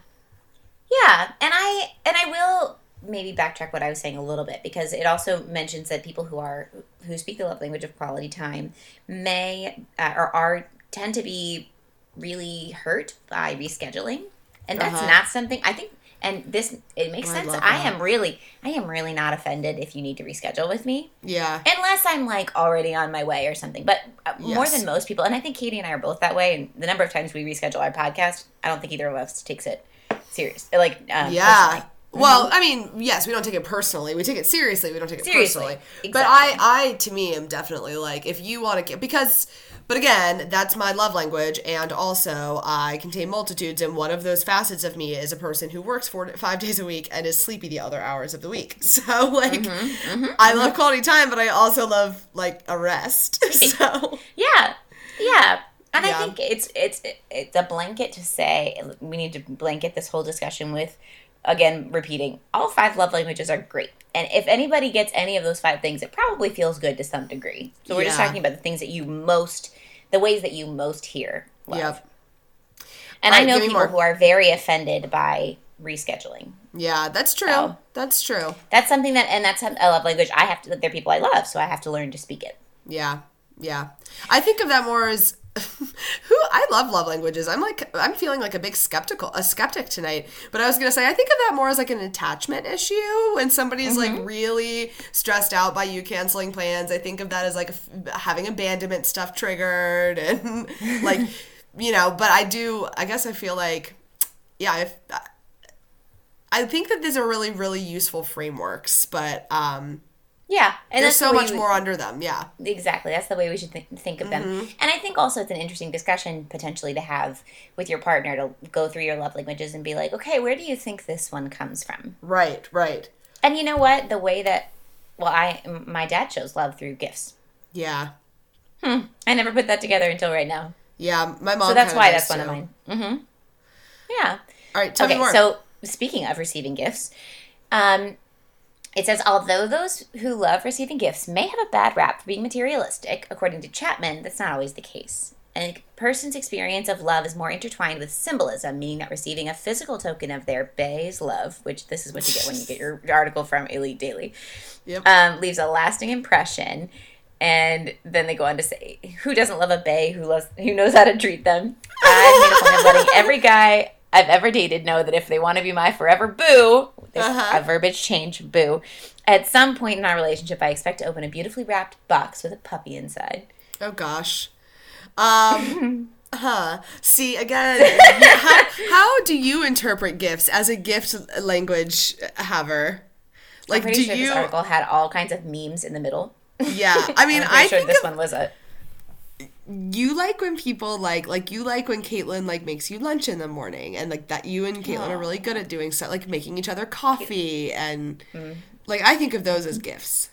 Yeah, and I and I will maybe backtrack what I was saying a little bit because it also mentions that people who are who speak the love language of quality time may uh, or are tend to be really hurt by rescheduling. And that's Uh-huh. not something I think and this it makes I sense. love I am really I am really not offended if you need to reschedule with me. Yeah. Unless I'm like already on my way or something. But uh, more than most people, and I think Katie and I are both that way. And the number of times we reschedule our podcast, I don't think either of us takes it serious. Like, um, Yeah. personally. Well, I mean, yes, we don't take it personally. We take it seriously. We don't take it Seriously. personally. But I, I, to me, am definitely like, if you want to get, because, but again, that's my love language, and also I contain multitudes, and one of those facets of me is a person who works four, five days a week and is sleepy the other hours of the week. So, like, Mm-hmm, I love quality time, but I also love like a rest. so, Yeah, yeah. And Yeah. I think it's it's it's a blanket to say we need to blanket this whole discussion with again repeating all five love languages are great. And if anybody gets any of those five things, it probably feels good to some degree. So we're just talking about the things that you most the ways that you most hear love. yep. And All I know people more. who are very offended by rescheduling. Yeah, that's true. So- That's true. That's something that, and that's a love language. I have to. They're people I love, so I have to learn to speak it. Yeah, yeah. I think of that more as who I love love languages. I'm like I'm feeling like a big skeptical a skeptic tonight. But I was gonna say I think of that more as like an attachment issue when somebody's Mm-hmm. like really stressed out by you canceling plans. I think of that as like having abandonment stuff triggered and like you know. But I do. I guess I feel like yeah. If I think that these are really really useful frameworks, but um, Yeah, and there's that's so the much we- more under them. Yeah. Exactly, that's the way we should th- think of them. Mm-hmm. And I think also it's an interesting discussion potentially to have with your partner to go through your love languages and be like, okay, where do you think this one comes from? Right. Right. And you know what? The way that well, I my dad shows love through gifts. Yeah. Hmm. I never put that together until right now. Yeah, my mom. So that's why does that's one of mine. Mm-hmm. Yeah. All right, tell me okay, more. so speaking of receiving gifts, um, it says although those who love receiving gifts may have a bad rap for being materialistic, according to Chapman, that's not always the case. A person's experience of love is more intertwined with symbolism, meaning that receiving a physical token of their bae's love, which this is what you get when you get your article from Elite Daily, Yep. um, leaves a lasting impression. And then they go on to say, "Who doesn't love a bae who loves who knows how to treat them?" I made a point of letting every guy I've ever dated know that if they want to be my forever boo, Uh-huh. a verbiage change, boo. At some point in our relationship, I expect to open a beautifully wrapped box with a puppy inside. oh gosh. Um. huh. See again. how, how do you interpret gifts as a gift language haver? Like, Pretty do sure you? this article had all kinds of memes in the middle. Yeah. I mean, I'm I sure think this of, one was a you like when people like like you like when Caitlin like makes you lunch in the morning and like that you and Caitlin are really good at doing stuff like making each other coffee and Mm. like I think of those as gifts.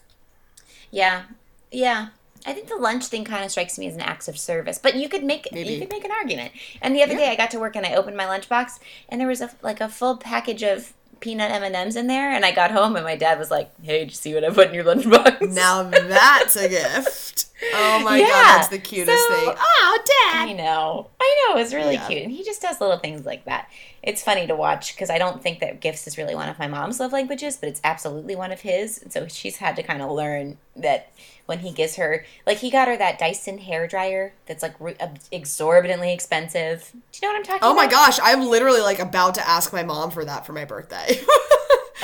yeah, yeah. I think the lunch thing kind of strikes me as an act of service, but you could make Maybe. you could make an argument. And the other day, I got to work and I opened my lunchbox, and there was a like a full package of peanut M and M's in there. And I got home, and my dad was like, "Hey, did you see what I put in your lunchbox?" Now that's a gift. Oh my Yeah. god, that's the cutest So- thing. Oh, dad! I know, I know, it's really Yeah. cute, and he just does little things like that. It's funny to watch because I don't think that gifts is really one of my mom's love languages, but it's absolutely one of his. And so she's had to kind of learn that when he gives her, like he got her that Dyson hair dryer that's like re- exorbitantly expensive. Do you know what I'm talking about? Oh about? my gosh, I'm literally like about to ask my mom for that for my birthday.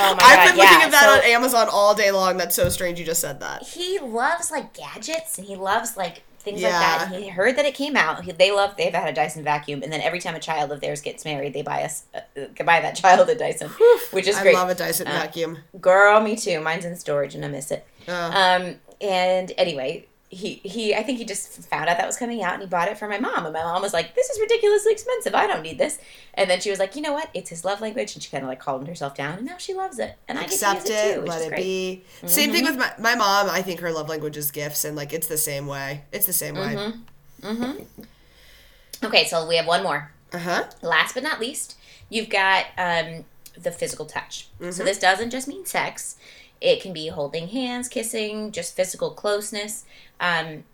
Oh my I've God, been looking yeah, at that so- on Amazon all day long. That's so strange you just said that. He loves like gadgets and he loves like things Yeah. like that. And he heard that it came out. He, they love. They've had a Dyson vacuum, and then every time a child of theirs gets married, they buy us uh, uh, buy that child a Dyson, which is I great. love a Dyson Uh, vacuum. Girl, me too. Mine's in storage and I miss it. Oh. Um, and anyway, he he I think he just found out that was coming out and he bought it for my mom. And my mom was like, "This is ridiculously expensive. I don't need this." And then she was like, "You know what? It's his love language." And she kind of like calmed herself down, and now she loves it. And I Accept to it, it, too, let it great. be. Same thing with my, my mom. I think her love language is gifts, and like it's the same way. It's the same way. Okay, so we have one more. Uh huh. Last but not least, you've got um, the physical touch. Mm-hmm. So this doesn't just mean sex; it can be holding hands, kissing, just physical closeness. Um,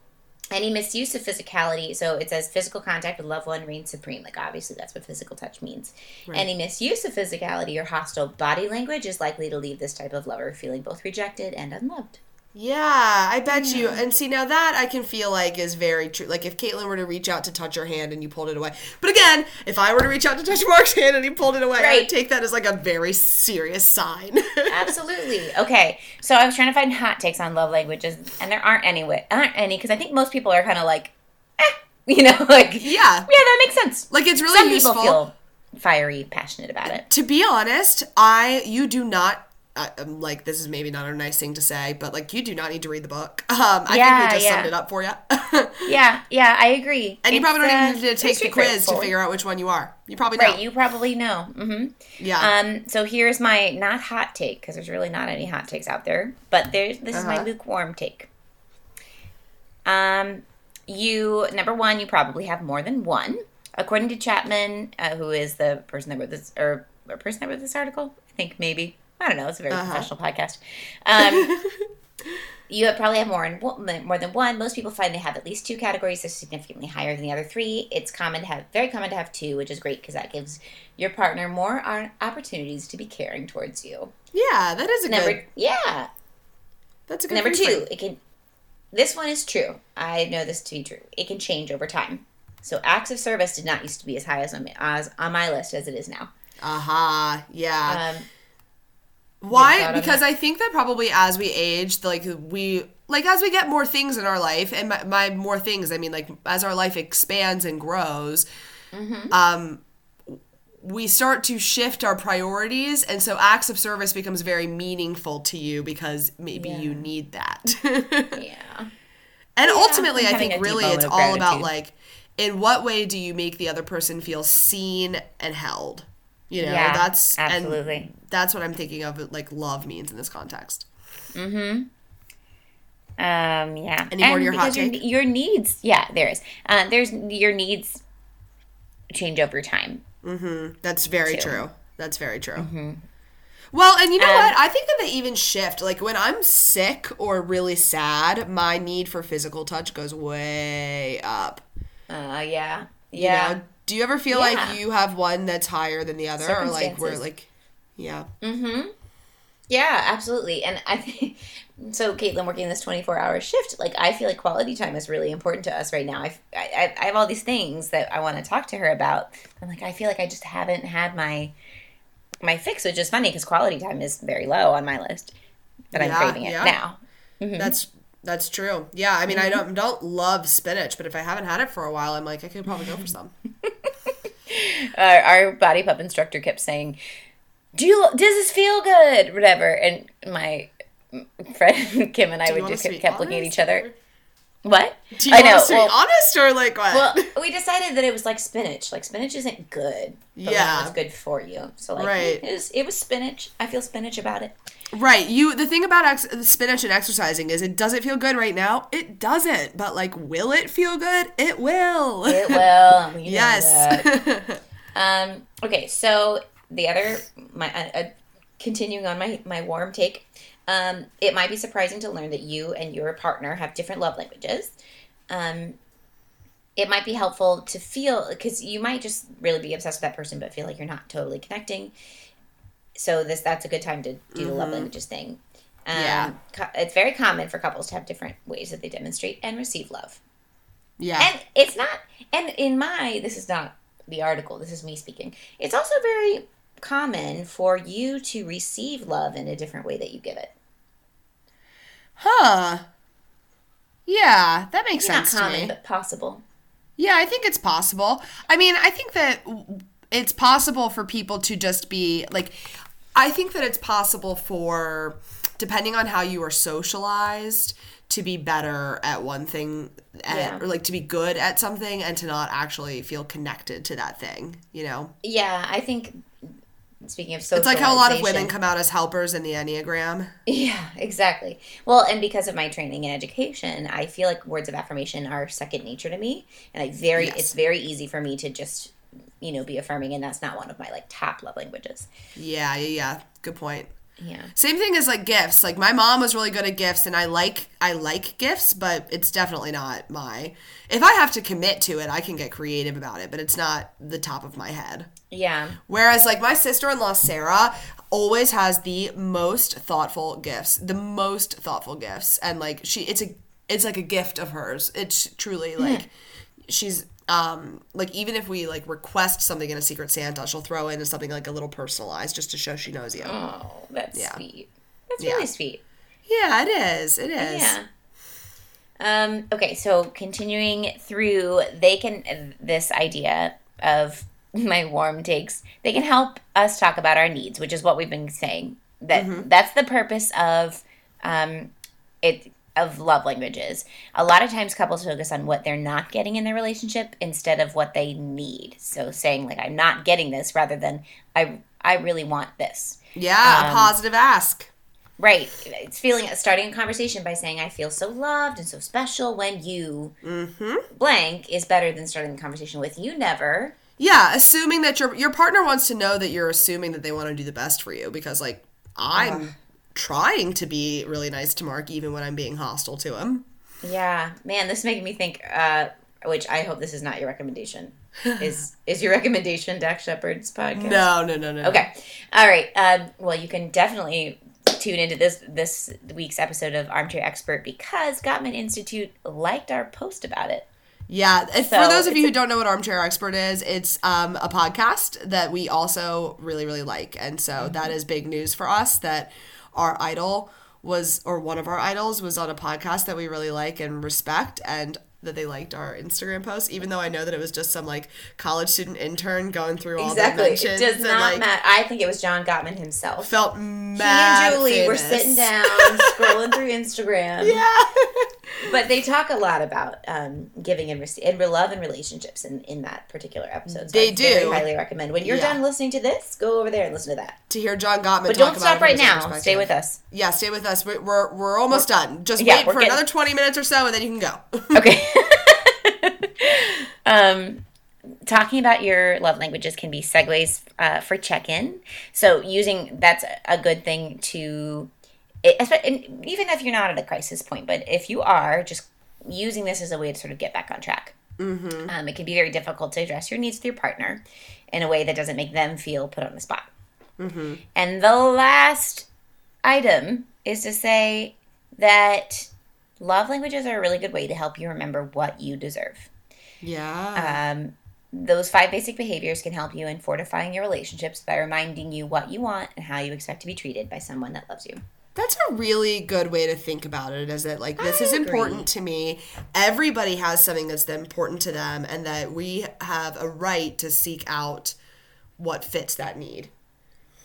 any misuse of physicality. So it says physical contact with loved one reigns supreme. Like obviously, that's what physical touch means. Any misuse of physicality or hostile body language is likely to leave this type of lover feeling both rejected and unloved. Yeah, I bet you. And see, now that I can feel like is very true. Like if Caitlin were to reach out to touch your hand and you pulled it away. But again, if I were to reach out to touch Mark's hand and he pulled it away, I would take that as like a very serious sign. Absolutely. Okay. So I was trying to find hot takes on love languages, and there aren't any. Aren't any because I think most people are kind of like, eh, you know, like yeah, yeah. that makes sense. Like it's really Some useful. people feel fiery, passionate about it. to be honest, I you do not. I, I'm like this is maybe not a nice thing to say, but like you do not need to read the book. Um, I Yeah, think we just yeah. summed it up for you. Yeah, yeah, I agree. and you probably don't even need to take the quiz to figure out which one you are. You probably know. Right, you probably know. Mm-hmm. yeah. Um, so here's my not hot take because there's really not any hot takes out there, but there's this is my Uh-huh. lukewarm take. Um, you number one, you probably have more than one, according to Chapman, uh, who is the person that wrote this or a person that wrote this article. I think maybe I don't know. It's a very Uh-huh. professional podcast. Um, you have probably have more than one- more than one. Most people find they have at least two categories. They're significantly higher than the other three. It's common to have very common to have two, which is great because that gives your partner more opportunities to be caring towards you. yeah, that is a Number good. yeah. That's a good. Number two, it can. This one is true. I know this to be true. It can change over time. So acts of service did not used to be as high as on, as on my list as it is now. Aha. yeah. Um, Why? Because? I think that probably as we age, like we like as we get more things in our life, and my, by more things, I mean like as our life expands and grows, Mm-hmm. um, we start to shift our priorities, and so acts of service becomes very meaningful to you because maybe Yeah. you need that. yeah. And ultimately, I'm I think really it's all about like, in what way do you make the other person feel seen and held? You know, Yeah, that's absolutely. And that's what I'm thinking of. Like love means in this context. Mm-hmm. Um, yeah. Any more your hot your, take? your needs, yeah, there is. Uh, there's your needs change over time. Mm-hmm. That's very Too. true. That's very true. Well, and you know Um, what? I think that they even shift. Like when I'm sick or really sad, my need for physical touch goes way up. Uh, yeah, You yeah. know? Do you ever feel Yeah. like you have one that's higher than the other, or like we're like, yeah, Mm-hmm. Yeah, absolutely. And I think so. Caitlin working this twenty four hour shift, like I feel like quality time is really important to us right now. I, I, I have all these things that I want to talk to her about. I'm like, I feel like I just haven't had my my fix, which is funny because quality time is very low on my list, but I'm Yeah, craving it yeah. now. that's that's true. Yeah, I mean, I mm-hmm. don't don't love spinach, but if I haven't had it for a while, I'm like, I could probably go for some. our, uh, our body pump instructor kept saying, "Do you does this feel good?" Whatever, and my friend Kim and I would just kept, kept looking at each other. or- What? Do you I want know. Well, be honest or like what? well, we decided that it was like spinach. Like spinach isn't good. But we know Yeah. it's good for you. So like, Right. it was, it was spinach. I feel spinach about it. Right. You. The thing about ex- spinach and exercising is it doesn't feel good right now. It doesn't. But like, will it feel good? It will. It will. We yes. Um, okay, so the other, my uh, uh, continuing on my my warm take, um, it might be surprising to learn that you and your partner have different love languages. Um, it might be helpful to feel because you might just really be obsessed with that person, but feel like you're not totally connecting. So this that's a good time to do the love languages thing. Um, Yeah. co- it's very common for couples to have different ways that they demonstrate and receive love yeah. and it's not and in my this is not the article this is me speaking it's also very common for you to receive love in a different way that you give it huh. Yeah, that makes not sense to common but possible Yeah, I think it's possible. I mean, I think that it's possible for people to just be like, I think that it's possible for, depending on how you are socialized, to be better at one thing and, Yeah. or like to be good at something and to not actually feel connected to that thing, you know? yeah i think speaking of social It's like how a lot of women come out as helpers in the Enneagram. yeah exactly well and because of my training and education i feel like words of affirmation are second nature to me and i very Yes. it's very easy for me to just you know be affirming and that's not one of my like top love languages Yeah, yeah, yeah. Good point. yeah Same thing as like gifts. Like my mom was really good at gifts and I like I like gifts, but it's definitely not my if I have to commit to it, I can get creative about it, but it's not the top of my head. yeah Whereas like my sister-in-law Sarah always has the most thoughtful gifts, the most thoughtful gifts and like she it's a it's like a gift of hers. It's truly like she's um like even if we like request something in a secret santa she'll throw in something like a little personalized just to show she knows you oh that's Yeah. sweet that's Yeah. really sweet yeah it is it is Yeah. Um, okay, so continuing through, they can, this idea of my warm takes, they can help us talk about our needs, which is what we've been saying. That That's the purpose of um, it of love languages. A lot of times couples focus on what they're not getting in their relationship instead of what they need. So saying like I'm not getting this rather than I I really want this. Yeah, Um, a positive ask. Right. It's feeling starting a conversation by saying I feel so loved and so special when you blank is better than starting the conversation with you never. Yeah, assuming that your your partner wants to know that you're assuming that they want to do the best for you because like I'm trying to be really nice to Mark even when I'm being hostile to him. Yeah, man, this is making me think. Uh, which I hope this is not your recommendation. is is your recommendation Dax Shepard's podcast? No, no, no, no. Okay. All right. Um, well, you can definitely tune into this this week's episode of Armchair Expert because Gottman Institute liked our post about it. Yeah, if, So for those of you who don't know what Armchair Expert is, it's um, a podcast that we also really, really like. And so Mm-hmm. that is big news for us that our idol was, or one of our idols was on a podcast that we really like and respect. And that they liked our Instagram post, even though I know that it was just some like college student intern going through all the Exactly. It mentions does not like matter. I think it was John Gottman himself. felt mad. He and Julie were sitting down, scrolling through Instagram. Yeah. But they talk a lot about um, giving and receiving, and love and relationships in, in that particular episode. So They I do. highly recommend. When you're Yeah. done listening to this, go over there and listen to that. to hear John Gottman. But don't stop right now. Stay with us. Yeah, stay with us. We're we're, we're almost done. Just Yeah, wait for getting- another twenty minutes or so, and then you can go. Okay. um, talking about your love languages can be segues uh, for check-in. So using that's a good thing to, it, espe- and even if you're not at a crisis point, but if you are, just using this as a way to sort of get back on track. Mm-hmm. Um, it can be very difficult to address your needs with your partner in a way that doesn't make them feel put on the spot. Mm-hmm. And the last item is to say that love languages are a really good way to help you remember what you deserve. yeah. Um, those five basic behaviors can help you in fortifying your relationships by reminding you what you want and how you expect to be treated by someone that loves you. That's a really good way to think about it. Is that like this I is agree. important to me? Everybody has something that's important to them, and that we have a right to seek out what fits that need.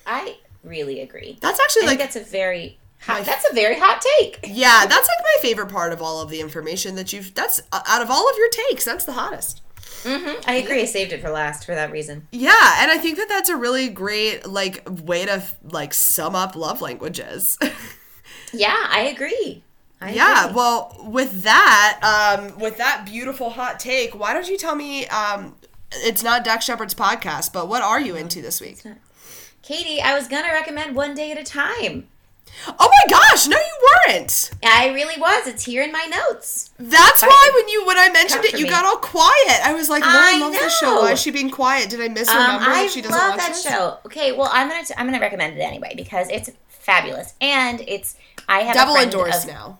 I really agree. That's actually I like think that's a very Hot- That's a very hot take. Yeah, that's like my favorite part of all of the information that you've. That's uh, out of all of your takes, that's the hottest. I agree. I saved it for last for that reason. Yeah, and I think that that's a really great like way to like sum up love languages. Yeah, I agree. I yeah, agree. well, with that, um, with that beautiful hot take, why don't you tell me? Um, it's not Dax Shepard's podcast, but what are you into this week? Katie, I was gonna recommend One Day at a Time. Oh my gosh, no, you weren't. I really was. It's here in my notes. That's why when you when I mentioned it, you me. got all quiet. I was like, Lauren I loves this show. Why is she being quiet? Did I Um, misremember I that she doesn't love that this? show. Okay, well, I'm gonna t- I'm gonna recommend it anyway because it's fabulous and it's I have Double endorsed now.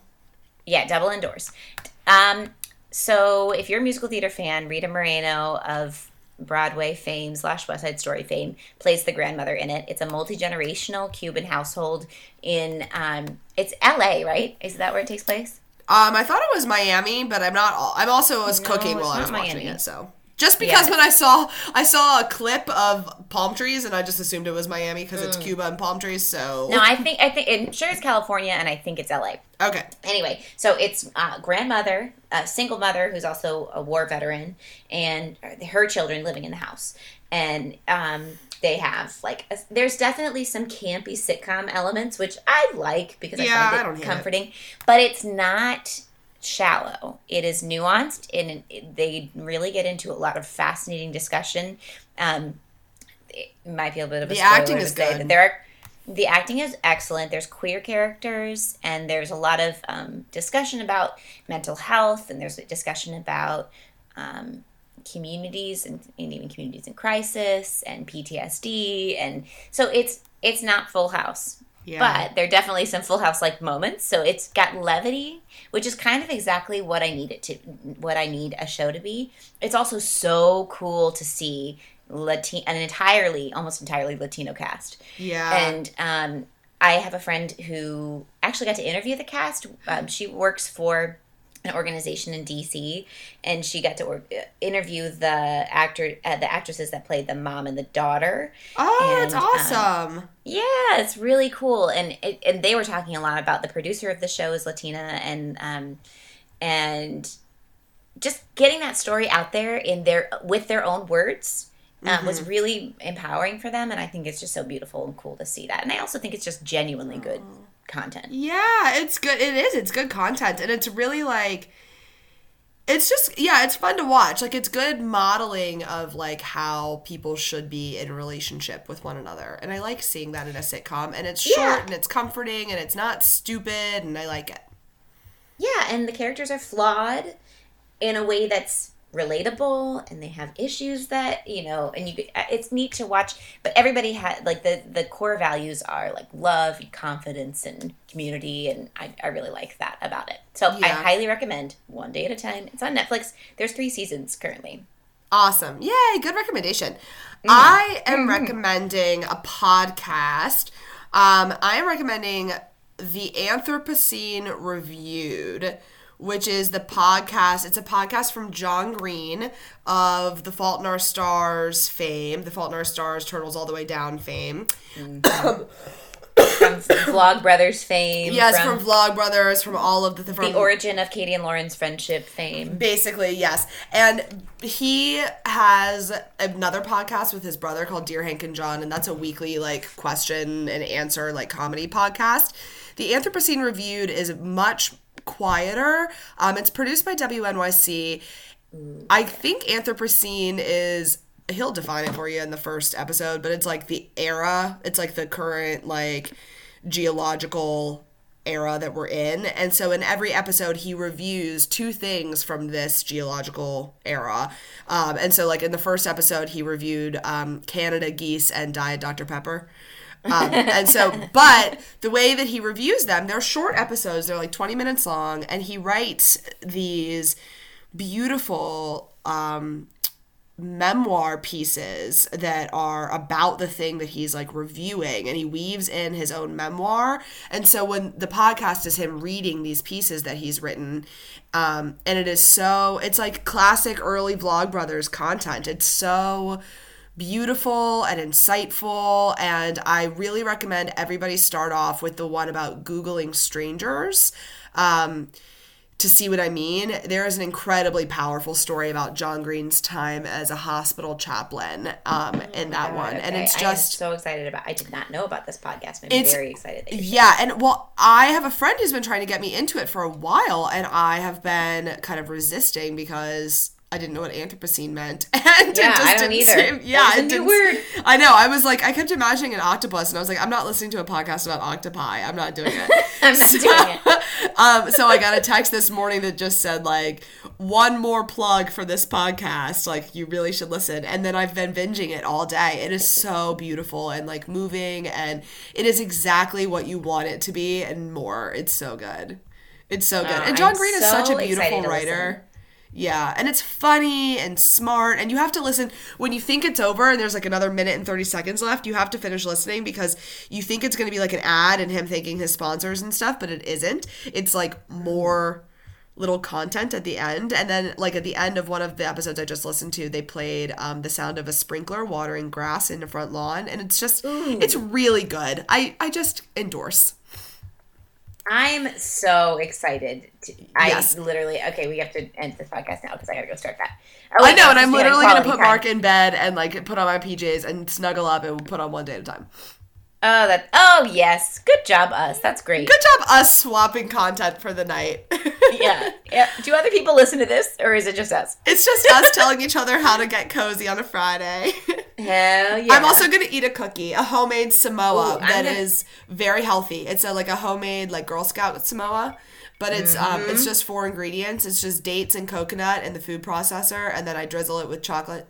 Yeah, double endorsed. Um, so if you're a musical theater fan, Rita Moreno of Broadway fame slash West Side Story fame plays the grandmother in it. It's a multi generational Cuban household in um, it's L.A. Right? Is that where it takes place? Um, I thought it was Miami, but I'm not. all- I'm also was cooking while I was watching Miami. it, so just because Yeah. when I saw I saw a clip of palm trees and I just assumed it was Miami because it's Cuba and palm trees. So Mm. No, I think I think I'm sure it's California, and I think it's L.A. okay, anyway, so it's uh, grandmother, a single mother who's also a war veteran, and her children living in the house, and um, they have like a, there's definitely some campy sitcom elements which I like because Yeah, I I find it it. comforting, but it's not shallow. It is nuanced, and it, they really get into a lot of fascinating discussion. Um, it might be a bit of a The acting is good. there are the acting is excellent. There's queer characters, and there's a lot of um, discussion about mental health, and there's a discussion about um, communities and, and even communities in crisis and PTSD, and so it's it's not Full House, Yeah. but there are definitely some Full House like moments. So it's got levity, which is kind of exactly what I need it to, what I need a show to be. It's also so cool to see Latin an entirely, almost entirely Latino cast. yeah, And um, I have a friend who actually got to interview the cast. Um, she works for an organization in DC, and she got to or- interview the actor, uh, the actresses that played the mom and the daughter. oh, that's and, um, awesome. Yeah, it's really cool, and it, and they were talking a lot about the producer of the show is Latina, and um, and just getting that story out there in their with their own words. Uh, was really empowering for them, and I think it's just so beautiful and cool to see that. And I also think it's just genuinely good content. Yeah, it's good. It is. It's good content, and it's really like. It's just yeah, it's fun to watch. Like it's good modeling of like how people should be in relationship with one another. And I like seeing that in a sitcom and it's short Yeah. and it's comforting and it's not stupid and I like it. Yeah, and the characters are flawed in a way that's relatable and they have issues that you know and you uh, it's neat to watch but everybody had like the the core values are like love and confidence and community and i, I really like that about it. So i highly recommend one day at a time. It's on netflix. There's three seasons currently. Awesome. Yay, good recommendation. Mm-hmm. I am mm-hmm. recommending a podcast. Um, I am recommending The Anthropocene Reviewed, which is the podcast. It's a podcast from John Green of The Fault in Our Stars fame, The Fault in Our Stars, Turtles All the Way Down fame. from vlog brothers fame Yes, from, from, Vlog Brothers, from all of the, from the origin of katie and lauren's friendship fame Basically, yes. And he has another podcast with his brother called Dear Hank and John, and that's a weekly like question and answer like comedy podcast. The Anthropocene Reviewed is much quieter. Um, it's produced by WNYC. I think Anthropocene is he'll define it for you in the first episode, but it's like the era. It's like the current like geological era that we're in. And so in every episode, he reviews two things from this geological era. Um, and so, like in the first episode, he reviewed um, Canada geese and Diet Dr. Pepper. Um, and so, but the way that he reviews them, they're short episodes, they're like 20 minutes long, and he writes these beautiful um, memoir pieces that are about the thing that he's like reviewing and he weaves in his own memoir. And so when the podcast is him reading these pieces that he's written um, and it is so it's like classic early vlogbrothers content. It's so beautiful and insightful. And I really recommend everybody start off with the one about Googling strangers. Um, to see what I mean, there is an incredibly powerful story about John Green's time as a hospital chaplain um, in that one, and Okay, it's I am just so excited about. I did not know about this podcast. I'm It's- very excited. Yeah, and well, I have a friend who's been trying to get me into it for a while, and I have been kind of resisting because I didn't know what Anthropocene meant, and Yeah, it just I don't didn't either. seem. Yeah, it didn't- word. I know. I was like, I kept imagining an octopus, and I was like, I'm not listening to a podcast about octopi. I'm not doing it. I'm not doing it. um, so I got a text this morning that just said like one more plug for this podcast. Like you really should listen. And then I've been binging it all day. It is so beautiful and like moving, and it is exactly what you want it to be and more. It's so good. It's so good. Oh, and John I'm Green is such a beautiful writer. listen. Yeah, and it's funny and smart, and you have to listen when you think it's over and there's like another minute and 30 seconds left. You have to finish listening because you think it's going to be like an ad and him thanking his sponsors and stuff, but it isn't. It's like more little content at the end. And then, like, at the end of one of the episodes I just listened to, they played um, the sound of a sprinkler watering grass in the front lawn, and it's just, it's really good. I, I just endorse. I'm so excited. To, I Yes. literally okay. We have to end this podcast now because I gotta go start that. Oh, I know, and I'm literally gonna put time. Mark in bed and like put on my PJs and snuggle up and put on one day at a time. Oh, that. Oh, yes. Good job, us. That's great. Good job, us swapping content for the night. Yeah. Yeah. Do other people listen to this, or is it just us? it's just us telling each other how to get cozy on a Friday. Hell yeah. I'm also gonna eat a cookie, a homemade Samoa Ooh, that is gonna- very healthy. It's a, like a homemade like Girl Scout Samoa, but it's um Mm-hmm. it's just four ingredients. It's just dates and coconut and the food processor, and then I drizzle it with chocolate.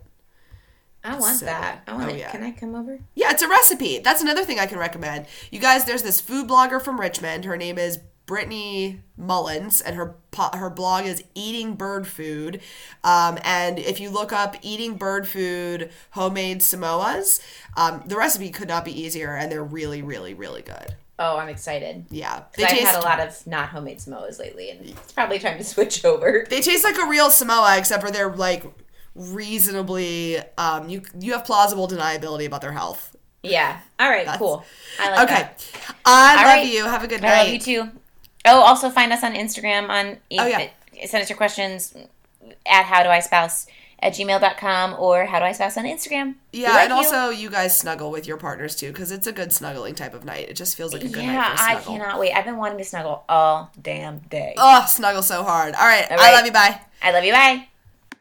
I want so that. I want. Oh, it. yeah. Can I come over? Yeah, it's a recipe. That's another thing I can recommend. You guys, there's this food blogger from Richmond. Her name is Brittany Mullins, and her her blog is Eating Bird Food. Um, and if you look up Eating Bird Food homemade Samoas, um, the recipe could not be easier, and they're really, really, really good. Oh, I'm excited. Yeah, 'Cause I've had a lot of not homemade Samoas lately, and it's probably time to switch over. They taste like a real Samoa, except for they're like reasonably. Um, you you have plausible deniability about their health. Yeah. All right. cool. I like Okay, that. I All love right. you. Have a good I night. love you too. Oh, also find us on Instagram on Oh, yeah. send us your questions at how do I spouse at gmail.com or how do I spouse on Instagram. Yeah, like and you. also you guys snuggle with your partners too, because it's a good snuggling type of night. It just feels like a good yeah, night a I cannot wait. I've been wanting to snuggle all damn day. Oh, snuggle so hard. All right, All I love you. Bye. I love you. Bye.